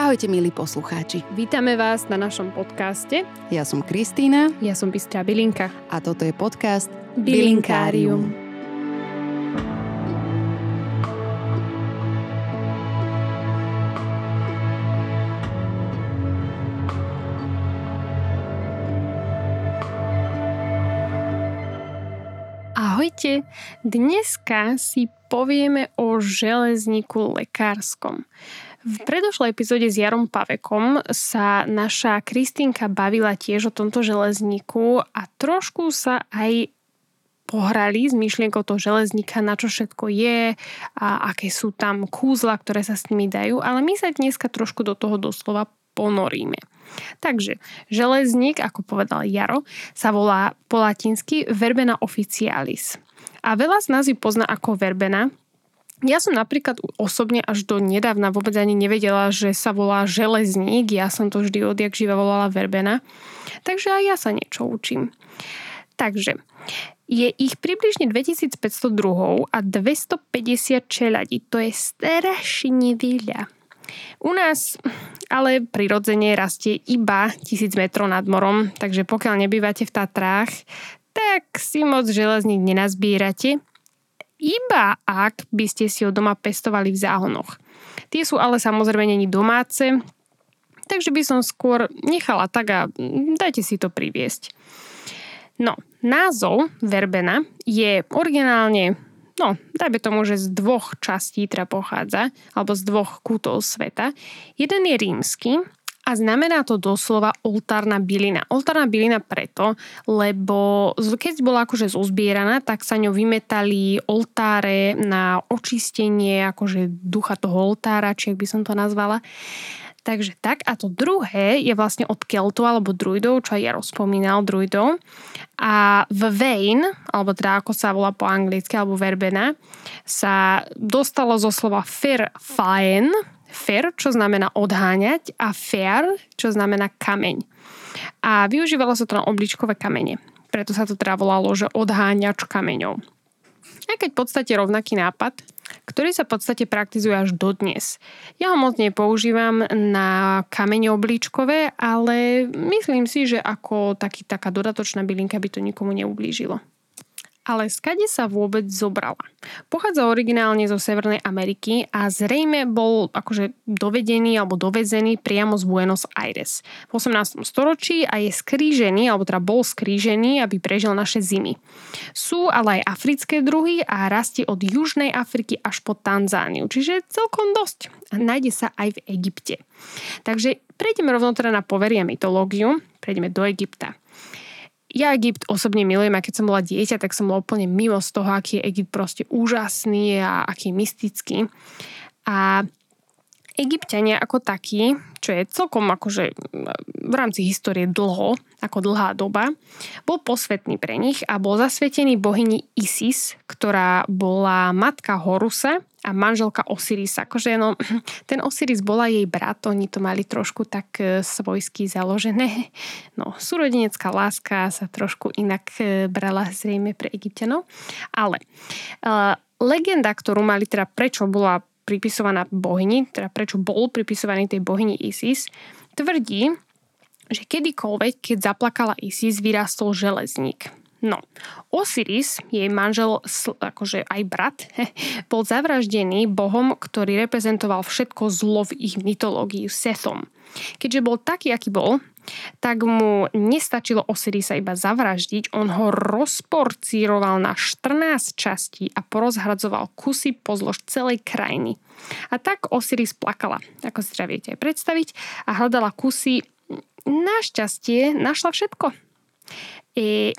Ahojte milí poslucháči. Vítame vás na našom podcaste. Ja som Kristýna. Ja som Bystrá Bilinka. A toto je podcast Bilinkárium. Ahojte, dneska si povieme o železníku lekárskom. V predošlej epizóde s Jarom Pavekom sa naša Kristýnka bavila tiež o tomto železníku a trošku sa aj pohrali s myšlienkou toho železníka, na čo všetko je a aké sú tam kúzla, ktoré sa s nimi dajú, ale my sa dneska trošku do toho doslova ponoríme. Takže železník, ako povedal Jaro, sa volá po latinsky verbena officialis. A veľa z nás ju pozná ako verbena, ja som napríklad osobne až do nedávna vôbec ani nevedela, že sa volá železník. Ja som to vždy odjak živa volala verbena. Takže aj ja sa niečo učím. Takže je ich približne 2500 druhov a 250 čeladí. To je strašne veľa. U nás ale prirodzene rastie iba 1000 metrov nad morom, takže pokiaľ nebývate v Tatrách, tak si moc železník nenazbierate iba ak by ste si ho doma pestovali v záhonoch. Tie sú ale samozrejme není domáce, takže by som skôr nechala tak a dajte si to priviesť. No, názov verbena je originálne, no, dajme tomu, že z dvoch častí teda pochádza, alebo z dvoch kútov sveta. Jeden je rímsky a znamená to doslova oltárna bylina. Oltárna bylina preto, lebo keď bola akože zozbieraná, tak sa ňou vymetali oltáre na očistenie akože ducha toho oltára, či ak by som to nazvala. Takže tak. A to druhé je vlastne od Keltov alebo druidov, čo aj ja rozpomínal, druidov. A v Vein, alebo teda ako sa volá po anglicky, alebo verbena, sa dostalo zo slova fair fine, fer, čo znamená odháňať a fair, čo znamená kameň. A využívalo sa to na obličkové kamene. Preto sa to teda volalo, že odháňač kameňov. A keď v podstate rovnaký nápad, ktorý sa v podstate praktizuje až dodnes. Ja ho moc nepoužívam na kamene obličkové, ale myslím si, že ako taký, taká dodatočná bylinka by to nikomu neublížilo. Ale skade sa vôbec zobrala? Pochádza originálne zo Severnej Ameriky a zrejme bol akože dovedený alebo dovezený priamo z Buenos Aires v 18. storočí a je skrížený, alebo teda bol skrížený, aby prežil naše zimy. Sú ale aj africké druhy a rastie od Južnej Afriky až po Tanzániu, čiže celkom dosť. A nájde sa aj v Egypte. Takže prejdeme rovno teda na poverie mytológiu, prejdeme do Egypta ja Egypt osobne milujem a keď som bola dieťa, tak som bola úplne mimo z toho, aký je Egypt proste úžasný a aký je mystický. A Egyptiania ako takí, čo je celkom akože v rámci histórie dlho, ako dlhá doba, bol posvetný pre nich a bol zasvetený bohyni Isis, ktorá bola matka Horusa a manželka Osirisa. Akože no, ten Osiris bola jej brat, oni to mali trošku tak e, svojsky založené. No, súrodenecká láska sa trošku inak e, brala zrejme pre Egyptianov. Ale uh, legenda, ktorú mali teda prečo bola pripisovaná bohyni, teda prečo bol pripisovaný tej bohyni Isis, tvrdí, že kedykoľvek, keď zaplakala Isis, vyrástol železník. No, Osiris, jej manžel, akože aj brat, bol zavraždený bohom, ktorý reprezentoval všetko zlo v ich mytológii, Sethom. Keďže bol taký, aký bol, tak mu nestačilo Osirisa iba zavraždiť, on ho rozporcíroval na 14 častí a porozhradzoval kusy pozlož celej krajiny. A tak Osiris plakala, ako si teda viete predstaviť, a hľadala kusy. Našťastie našla všetko E,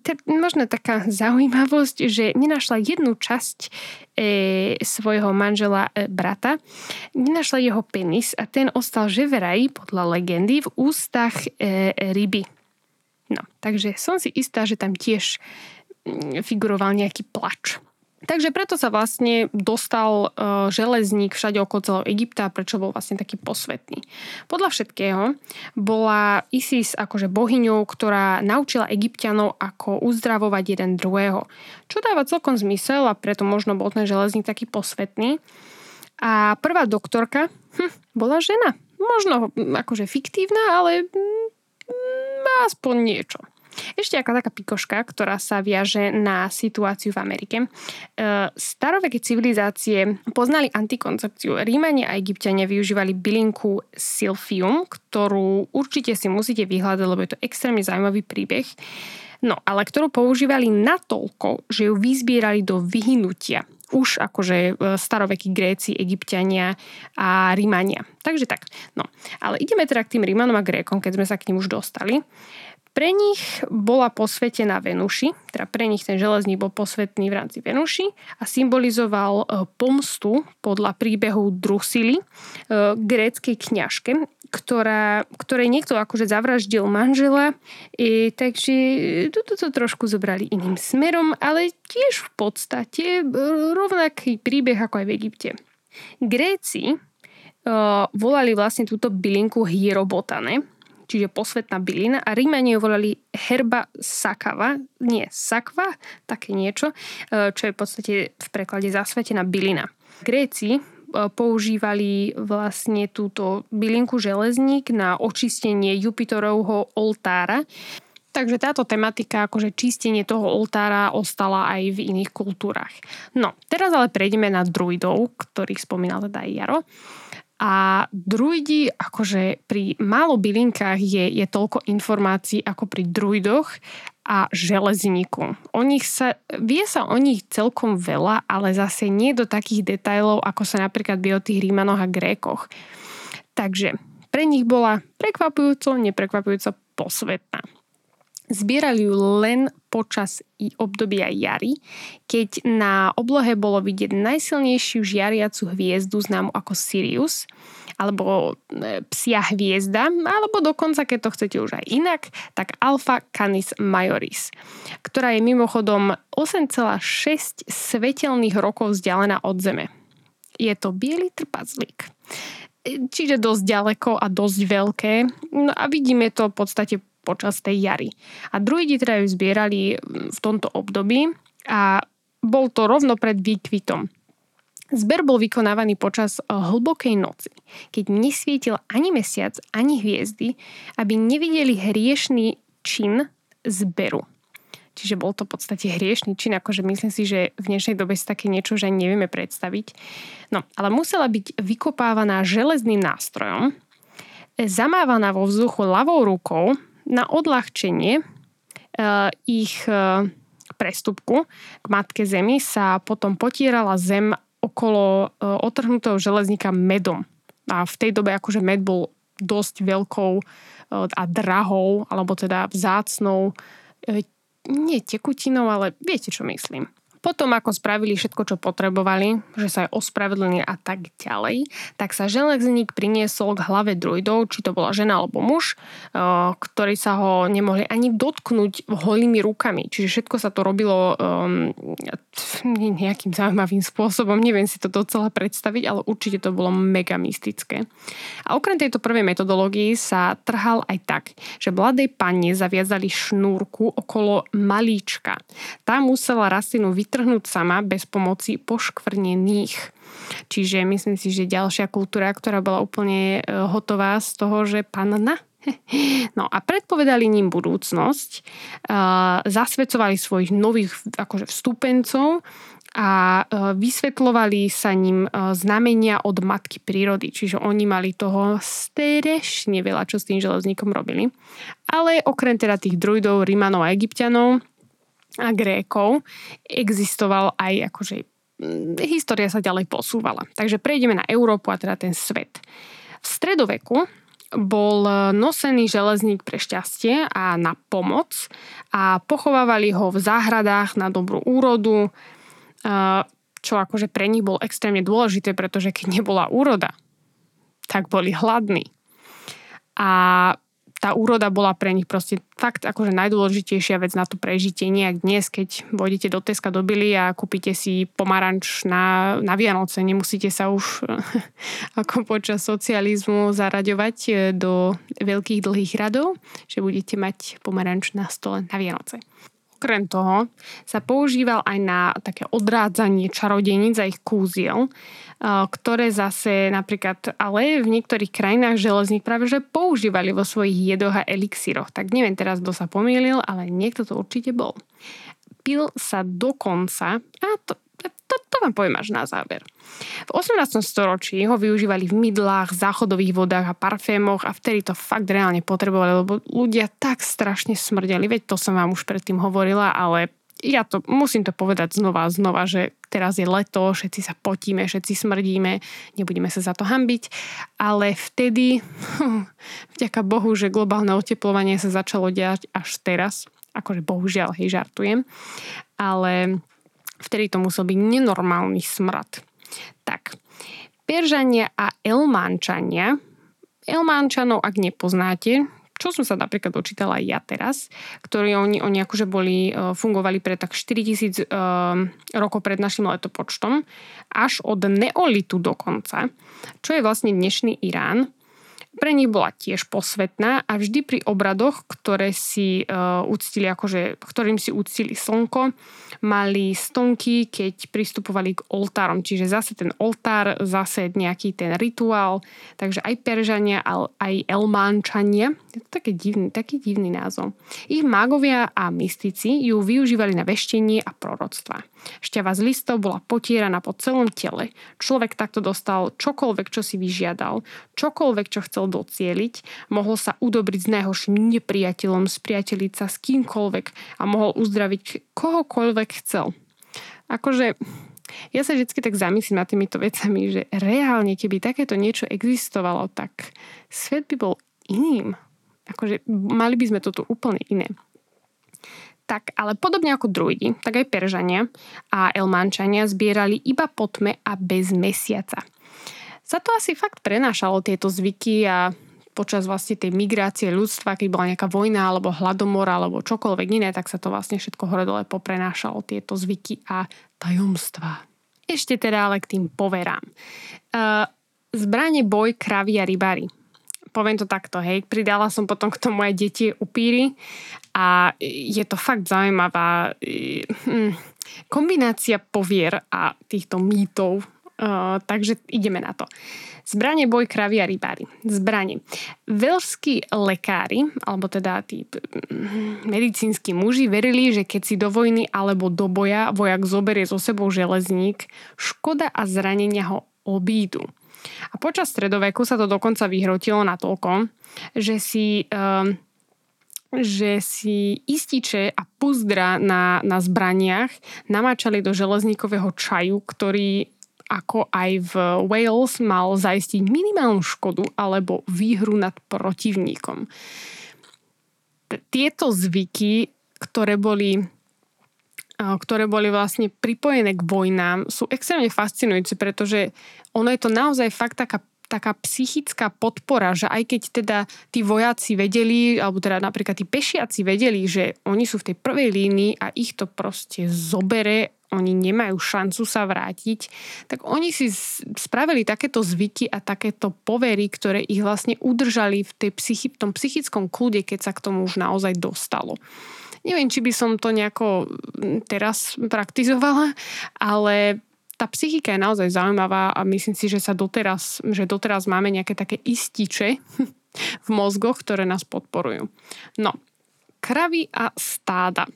t- možno taká zaujímavosť, že nenašla jednu časť e, svojho manžela e, brata, nenašla jeho penis a ten ostal že veraj, podľa legendy, v ústach e, ryby. No, takže som si istá, že tam tiež mm, figuroval nejaký plač. Takže preto sa vlastne dostal uh, železník všade okolo celého Egypta, prečo bol vlastne taký posvetný. Podľa všetkého bola Isis akože bohyňou, ktorá naučila egyptianov, ako uzdravovať jeden druhého. Čo dáva celkom zmysel a preto možno bol ten železník taký posvetný. A prvá doktorka hm, bola žena. Možno akože fiktívna, ale mm, aspoň niečo. Ešte ako taká pikoška, ktorá sa viaže na situáciu v Amerike. E, staroveké civilizácie poznali antikoncepciu. Rímania a egyptiania využívali bylinku silfium, ktorú určite si musíte vyhľadať, lebo je to extrémne zaujímavý príbeh. No, ale ktorú používali natoľko, že ju vyzbierali do vyhnutia už akože e, starovekí Gréci, Egyptiania a Rímania. Takže tak. No, ale ideme teda k tým Rímanom a Grékom, keď sme sa k ním už dostali. Pre nich bola posvetená Venuši, teda pre nich ten železník bol posvetný v rámci Venuši a symbolizoval e, pomstu podľa príbehu Drusily, e, gréckej kňažke, ktorá, ktorej niekto akože zavraždil manžela, e, takže toto to trošku zobrali iným smerom, ale tiež v podstate rovnaký príbeh ako aj v Egypte. Gréci uh, volali vlastne túto bylinku hierobotane, čiže posvetná bylina a Rímani ju volali herba sakava, nie sakva, také niečo, e, čo je v podstate v preklade zasvetená bylina. Gréci e, používali vlastne túto bylinku železník na očistenie Jupiterovho oltára. Takže táto tematika, akože čistenie toho oltára ostala aj v iných kultúrach. No, teraz ale prejdeme na druidov, ktorých spomínal teda aj Jaro. A druidi, akože pri málo bylinkách je, je toľko informácií ako pri druidoch a železníku. O nich sa, vie sa o nich celkom veľa, ale zase nie do takých detajlov, ako sa napríklad vie o tých Rímanoch a Grékoch. Takže pre nich bola prekvapujúco, neprekvapujúco posvetná. Zbierali ju len počas obdobia jary, keď na oblohe bolo vidieť najsilnejšiu žiariacu hviezdu známu ako Sirius, alebo e, psia hviezda, alebo dokonca, keď to chcete už aj inak, tak Alpha Canis Majoris, ktorá je mimochodom 8,6 svetelných rokov vzdialená od Zeme. Je to biely trpazlík čiže dosť ďaleko a dosť veľké. No a vidíme to v podstate počas tej jary. A druidi teda ju zbierali v tomto období a bol to rovno pred výkvitom. Zber bol vykonávaný počas eh, hlbokej noci, keď nesvietil ani mesiac, ani hviezdy, aby nevideli hriešný čin zberu. Čiže bol to v podstate hriešný čin, akože myslím si, že v dnešnej dobe si také niečo že ani nevieme predstaviť. No, ale musela byť vykopávaná železným nástrojom, zamávaná vo vzduchu ľavou rukou na odľahčenie uh, ich uh, prestupku k matke Zemi sa potom potierala zem okolo uh, otrhnutého železníka medom. A v tej dobe akože med bol dosť veľkou a drahou, alebo teda vzácnou, nie tekutinou, ale viete, čo myslím. Potom, ako spravili všetko, čo potrebovali, že sa aj ospravedlnili a tak ďalej, tak sa železník priniesol k hlave druidov, či to bola žena alebo muž, eh, ktorí sa ho nemohli ani dotknúť holými rukami. Čiže všetko sa to robilo um, nejakým zaujímavým spôsobom. Neviem si to docela predstaviť, ale určite to bolo mega mystické. A okrem tejto prvej metodológii sa trhal aj tak, že mladej panne zaviazali šnúrku okolo malíčka. Tá musela rastlinu vytvoriť vytrhnúť sama bez pomoci poškvrnených. Čiže myslím si, že ďalšia kultúra, ktorá bola úplne e, hotová z toho, že panna No a predpovedali ním budúcnosť, e, zasvedcovali svojich nových akože vstupencov a e, vysvetľovali sa ním znamenia od matky prírody. Čiže oni mali toho strešne veľa, čo s tým železníkom robili. Ale okrem teda tých druidov, Rimanov a Egyptianov, a Grékov existoval aj akože mm, história sa ďalej posúvala. Takže prejdeme na Európu a teda ten svet. V stredoveku bol nosený železník pre šťastie a na pomoc a pochovávali ho v záhradách na dobrú úrodu, čo akože pre nich bol extrémne dôležité, pretože keď nebola úroda, tak boli hladní. A tá úroda bola pre nich proste fakt akože najdôležitejšia vec na to prežitie. Nejak dnes, keď vojdete do Teska do Billy a kúpite si pomaranč na, na Vianoce, nemusíte sa už ako počas socializmu zaraďovať e, do veľkých dlhých radov, že budete mať pomaranč na stole na Vianoce. Okrem toho sa používal aj na také odrádzanie čarodeníc a ich kúziel, ktoré zase napríklad, ale v niektorých krajinách železník práve že používali vo svojich jedoch a elixíroch. Tak neviem teraz, kto sa pomýlil, ale niekto to určite bol. Pil sa dokonca, a to, to, to vám poviem až na záver. V 18. storočí ho využívali v mydlách, záchodových vodách a parfémoch a vtedy to fakt reálne potrebovali, lebo ľudia tak strašne smrdeli. Veď to som vám už predtým hovorila, ale ja to musím to povedať znova a znova, že teraz je leto, všetci sa potíme, všetci smrdíme, nebudeme sa za to hambiť, ale vtedy, vďaka Bohu, že globálne oteplovanie sa začalo diať až teraz, akože bohužiaľ, hej, žartujem, ale Vtedy to musel byť nenormálny smrad. Tak, Peržania a Elmančania. Elmančanov, ak nepoznáte, čo som sa napríklad dočítala aj ja teraz, ktorí oni, oni akože boli, e, fungovali pre tak 4000 uh, e, rokov pred našim letopočtom, až od neolitu dokonca, čo je vlastne dnešný Irán. Pre nich bola tiež posvetná a vždy pri obradoch, ktoré si uh, uctili, akože, ktorým si uctili slnko, mali stonky, keď pristupovali k oltárom. Čiže zase ten oltár, zase nejaký ten rituál. Takže aj Peržania, aj Elmánčania. Je to taký divný, taký divný názov. Ich mágovia a mystici ju využívali na veštenie a proroctva. Šťava z listov bola potieraná po celom tele. Človek takto dostal čokoľvek, čo si vyžiadal, čokoľvek, čo chcel docieliť, mohol sa udobriť s najhorším nepriateľom, spriateliť sa s kýmkoľvek a mohol uzdraviť kohokoľvek chcel. Akože ja sa vždy tak zamyslím nad týmito vecami, že reálne, keby takéto niečo existovalo, tak svet by bol iným. Akože mali by sme toto úplne iné. Tak, ale podobne ako druidi, tak aj Peržania a Elmančania zbierali iba po tme a bez mesiaca. Za to asi fakt prenášalo tieto zvyky a počas vlastne tej migrácie ľudstva, keď bola nejaká vojna alebo hladomor alebo čokoľvek iné, tak sa to vlastne všetko hore poprenášalo, tieto zvyky a tajomstvá. Ešte teda ale k tým poverám. Uh, zbranie, boj, kravy a rybári poviem to takto, hej, pridala som potom k tomu aj deti upíry a je to fakt zaujímavá hm, kombinácia povier a týchto mýtov, uh, takže ideme na to. Zbranie, boj, kravy a rybári. Zbranie. Velskí lekári, alebo teda tí hm, medicínsky muži, verili, že keď si do vojny alebo do boja vojak zoberie so sebou železník, škoda a zranenia ho obídu. A počas stredoveku sa to dokonca vyhrotilo na toľko, že si... Um, že si ističe a puzdra na, na zbraniach namáčali do železníkového čaju, ktorý ako aj v Wales mal zaistiť minimálnu škodu alebo výhru nad protivníkom. Tieto zvyky, ktoré boli ktoré boli vlastne pripojené k vojnám, sú extrémne fascinujúce, pretože ono je to naozaj fakt taká taká psychická podpora, že aj keď teda tí vojaci vedeli, alebo teda napríklad tí pešiaci vedeli, že oni sú v tej prvej línii a ich to proste zobere, oni nemajú šancu sa vrátiť, tak oni si spravili takéto zvyky a takéto povery, ktoré ich vlastne udržali v, tej psychi- v tom psychickom kľude, keď sa k tomu už naozaj dostalo. Neviem, či by som to nejako mm, teraz praktizovala, ale tá psychika je naozaj zaujímavá a myslím si, že sa doteraz, že doteraz máme nejaké také ističe v mozgoch, ktoré nás podporujú. No, kravy a stáda.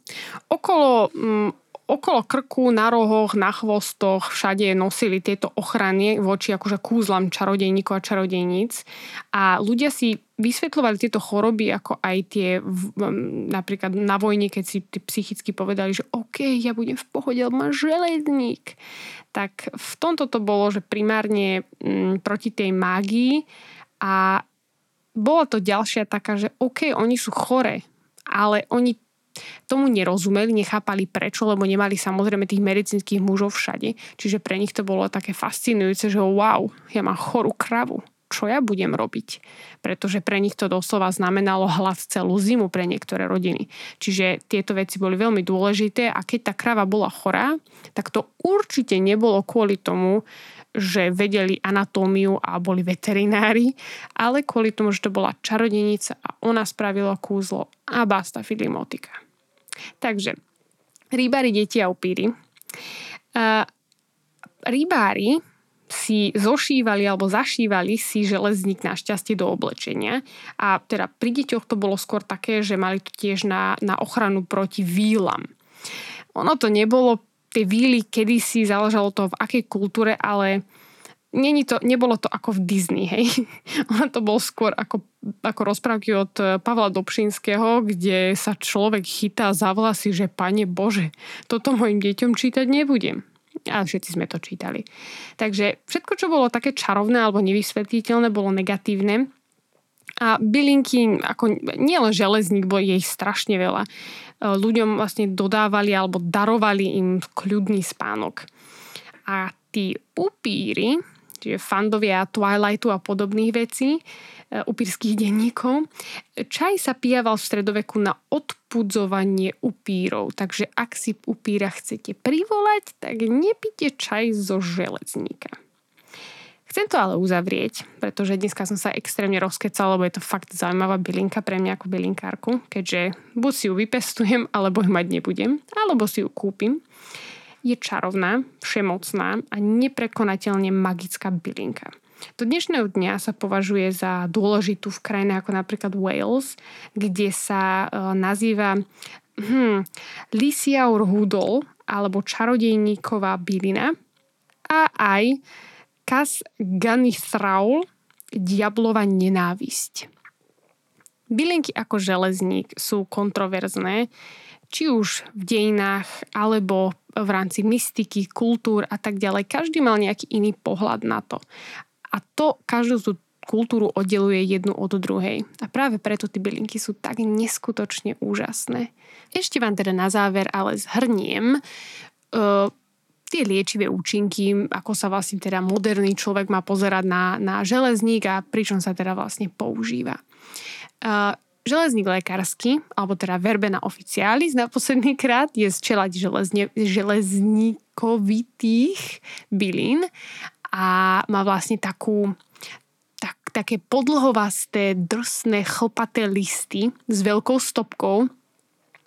Okolo mm, okolo krku, na rohoch, na chvostoch, všade nosili tieto ochrany voči akože kúzlam čarodejníkov a čarodejníc. A ľudia si vysvetľovali tieto choroby ako aj tie napríklad na vojne, keď si psychicky povedali, že OK, ja budem v pohode, mám železník. Tak v tomto to bolo, že primárne m, proti tej mágii a bola to ďalšia taká, že OK, oni sú chore, ale oni tomu nerozumeli, nechápali prečo, lebo nemali samozrejme tých medicínskych mužov všade. Čiže pre nich to bolo také fascinujúce, že wow, ja mám chorú kravu čo ja budem robiť. Pretože pre nich to doslova znamenalo hlad celú zimu pre niektoré rodiny. Čiže tieto veci boli veľmi dôležité a keď tá krava bola chorá, tak to určite nebolo kvôli tomu, že vedeli anatómiu a boli veterinári, ale kvôli tomu, že to bola čarodenica a ona spravila kúzlo a basta filimotika. Takže Rybári, deti a upíry. Uh, rybári si zošívali alebo zašívali si železník našťastie do oblečenia. A teda pri deťoch to bolo skôr také, že mali to tiež na, na ochranu proti výlam. Ono to nebolo, tie výly kedysi záležalo to v akej kultúre, ale není to, nebolo to ako v Disney, hej. ono to bol skôr ako, ako rozprávky od Pavla Dobšinského, kde sa človek chytá za vlasy, že pane Bože, toto mojim deťom čítať nebudem a všetci sme to čítali. Takže všetko, čo bolo také čarovné alebo nevysvetliteľné, bolo negatívne. A bylinky, ako nielen železník, bolo jej strašne veľa. E, ľuďom vlastne dodávali alebo darovali im kľudný spánok. A tí upíry, čiže fandovia Twilightu a podobných vecí, E, upírských denníkov. Čaj sa pijaval v stredoveku na odpudzovanie upírov, takže ak si upíra chcete privolať, tak nepite čaj zo železníka. Chcem to ale uzavrieť, pretože dneska som sa extrémne rozkecal, lebo je to fakt zaujímavá bylinka pre mňa ako bylinkárku, keďže buď si ju vypestujem, alebo ju mať nebudem, alebo si ju kúpim. Je čarovná, všemocná a neprekonateľne magická bylinka. Do dnešného dňa sa považuje za dôležitú v krajine ako napríklad Wales, kde sa uh, nazýva hm, Lisiaur Hudol alebo čarodejníková bylina a aj Kas Ganithraul diablova nenávisť. Bylinky ako železník sú kontroverzné, či už v dejinách alebo v rámci mystiky, kultúr a tak ďalej. Každý mal nejaký iný pohľad na to. A to každú tú kultúru oddeluje jednu od druhej. A práve preto tie bylinky sú tak neskutočne úžasné. Ešte vám teda na záver ale zhrniem uh, tie liečivé účinky, ako sa vlastne teda moderný človek má pozerať na, na železník a pričom sa teda vlastne používa. Uh, železník lekársky, alebo teda verbena oficialis na posledný krát je zčelať železne, železníkovitých bylín a má vlastne takú tak, také podlhovasté, drsné, chlpaté listy s veľkou stopkou.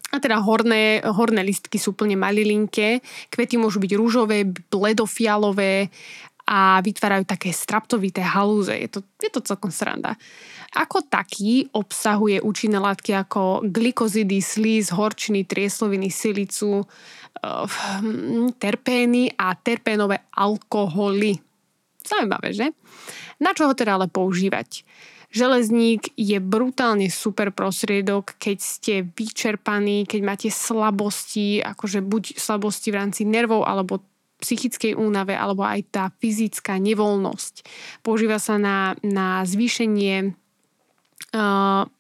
A teda horné, horné listky sú plne malilinké. Kvety môžu byť rúžové, bledofialové a vytvárajú také straptovité halúze. Je to, je to celkom sranda. Ako taký obsahuje účinné látky ako glikozidy, slíz, horčiny, triesloviny, silicu, uh, terpény a terpénové alkoholy. Zaujímavé, že? Na čo ho teda ale používať? Železník je brutálne super prostriedok, keď ste vyčerpaní, keď máte slabosti, akože buď slabosti v rámci nervov alebo psychickej únave, alebo aj tá fyzická nevoľnosť. Používa sa na, na zvýšenie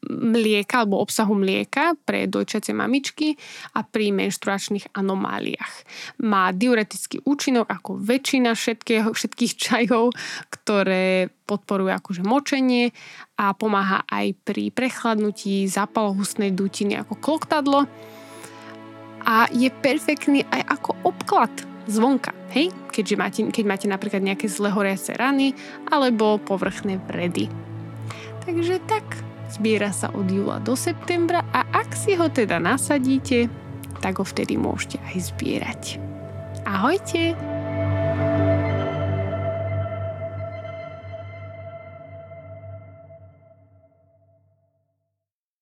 mlieka alebo obsahu mlieka pre dojčacie mamičky a pri menštruačných anomáliách. Má diuretický účinok ako väčšina všetkého, všetkých čajov, ktoré podporujú akože močenie a pomáha aj pri prechladnutí zápalohusnej dutiny ako kloktadlo a je perfektný aj ako obklad zvonka, hej? Keďže máte, keď máte napríklad nejaké zlehoriace rany alebo povrchné vredy. Takže tak, zbiera sa od júla do septembra a ak si ho teda nasadíte, tak ho vtedy môžete aj zbierať. Ahojte!